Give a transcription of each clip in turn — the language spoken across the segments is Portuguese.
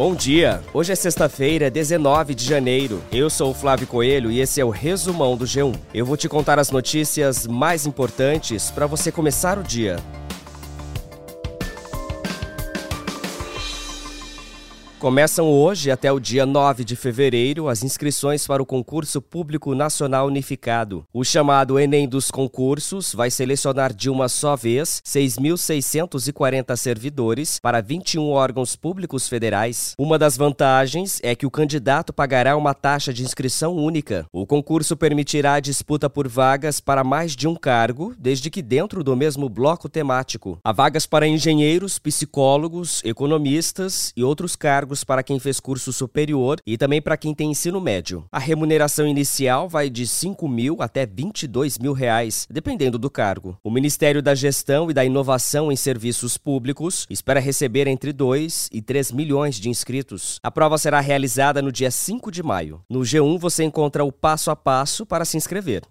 Bom dia! Hoje é sexta-feira, 19 de janeiro. Eu sou o Flávio Coelho e esse é o resumão do G1. Eu vou te contar as notícias mais importantes para você começar o dia. Começam hoje até o dia 9 de fevereiro as inscrições para o Concurso Público Nacional Unificado. O chamado Enem dos concursos vai selecionar de uma só vez 6.640 servidores para 21 órgãos públicos federais. Uma das vantagens é que o candidato pagará uma taxa de inscrição única. O concurso permitirá a disputa por vagas para mais de um cargo, desde que dentro do mesmo bloco temático. Há vagas para engenheiros, psicólogos, economistas e outros cargos cargos para quem fez curso superior e também para quem tem ensino médio. A remuneração inicial vai de 5 mil até 22 mil reais, dependendo do cargo. O Ministério da Gestão e da Inovação em Serviços Públicos espera receber entre 2 e 3 milhões de inscritos. A prova será realizada no dia 5 de maio. No G1 você encontra o passo a passo para se inscrever.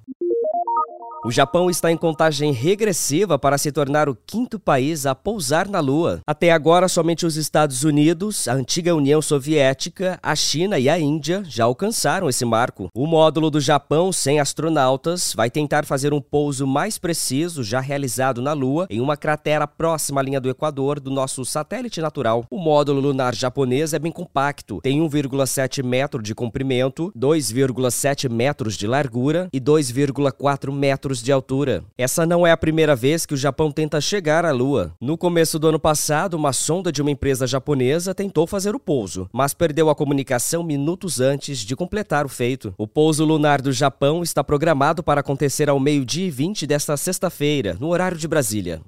O Japão está em contagem regressiva para se tornar o quinto país a pousar na Lua. Até agora, somente os Estados Unidos, a antiga União Soviética, a China e a Índia já alcançaram esse marco. O módulo do Japão, sem astronautas, vai tentar fazer um pouso mais preciso já realizado na Lua, em uma cratera próxima à linha do Equador do nosso satélite natural. O módulo lunar japonês é bem compacto, tem 1,7 metro de comprimento, 2,7 metros de largura e 2,4 metros metros de altura. Essa não é a primeira vez que o Japão tenta chegar à Lua. No começo do ano passado, uma sonda de uma empresa japonesa tentou fazer o pouso, mas perdeu a comunicação minutos antes de completar o feito. O pouso lunar do Japão está programado para acontecer ao meio-dia e 20 desta sexta-feira, no horário de Brasília.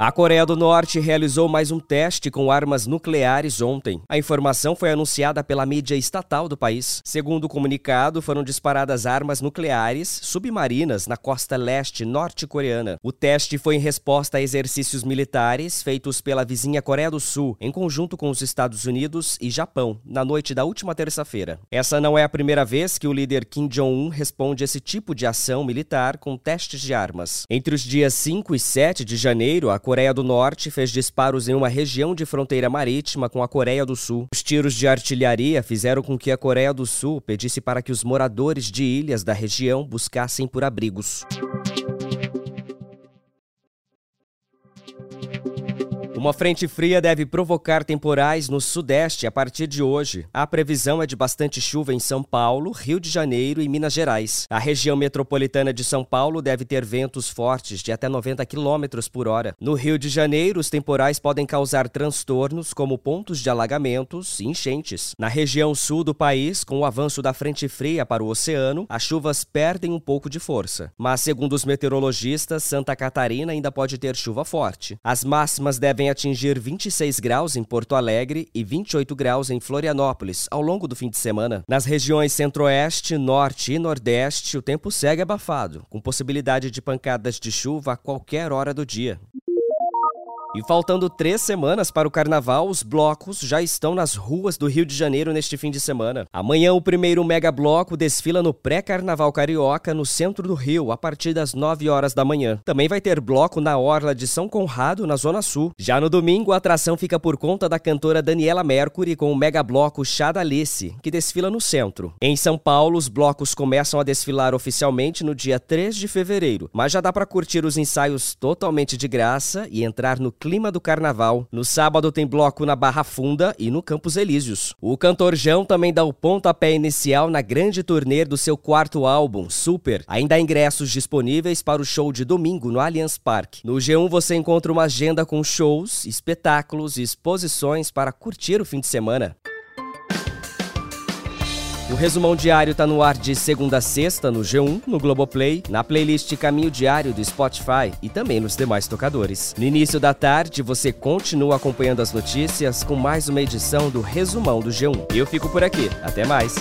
A Coreia do Norte realizou mais um teste com armas nucleares ontem. A informação foi anunciada pela mídia estatal do país. Segundo o comunicado, foram disparadas armas nucleares submarinas na costa leste norte-coreana. O teste foi em resposta a exercícios militares feitos pela vizinha Coreia do Sul, em conjunto com os Estados Unidos e Japão, na noite da última terça-feira. Essa não é a primeira vez que o líder Kim Jong-un responde esse tipo de ação militar com testes de armas. Entre os dias 5 e 7 de janeiro, a Coreia do Norte fez disparos em uma região de fronteira marítima com a Coreia do Sul. Os tiros de artilharia fizeram com que a Coreia do Sul pedisse para que os moradores de ilhas da região buscassem por abrigos. Uma frente fria deve provocar temporais no sudeste a partir de hoje. A previsão é de bastante chuva em São Paulo, Rio de Janeiro e Minas Gerais. A região metropolitana de São Paulo deve ter ventos fortes de até 90 km por hora. No Rio de Janeiro, os temporais podem causar transtornos como pontos de alagamentos e enchentes. Na região sul do país, com o avanço da frente fria para o oceano, as chuvas perdem um pouco de força. Mas, segundo os meteorologistas, Santa Catarina ainda pode ter chuva forte. As máximas devem atingir 26 graus em Porto Alegre e 28 graus em Florianópolis ao longo do fim de semana. Nas regiões Centro-Oeste, Norte e Nordeste, o tempo segue abafado, com possibilidade de pancadas de chuva a qualquer hora do dia. E faltando três semanas para o carnaval, os blocos já estão nas ruas do Rio de Janeiro neste fim de semana. Amanhã, o primeiro mega bloco desfila no pré-carnaval carioca no centro do Rio, a partir das 9 horas da manhã. Também vai ter bloco na Orla de São Conrado, na Zona Sul. Já no domingo, a atração fica por conta da cantora Daniela Mercury com o mega bloco Chadalice, que desfila no centro. Em São Paulo, os blocos começam a desfilar oficialmente no dia 3 de fevereiro, mas já dá para curtir os ensaios totalmente de graça e entrar no clima do carnaval. No sábado tem bloco na Barra Funda e no Campos Elíseos. O cantor João também dá o pontapé inicial na grande turnê do seu quarto álbum, Super. Ainda há ingressos disponíveis para o show de domingo no Allianz Parque. No G1 você encontra uma agenda com shows, espetáculos e exposições para curtir o fim de semana. O resumão diário está no ar de segunda a sexta no G1, no Globoplay, na playlist Caminho Diário do Spotify e também nos demais tocadores. No início da tarde, você continua acompanhando as notícias com mais uma edição do Resumão do G1. Eu fico por aqui. Até mais.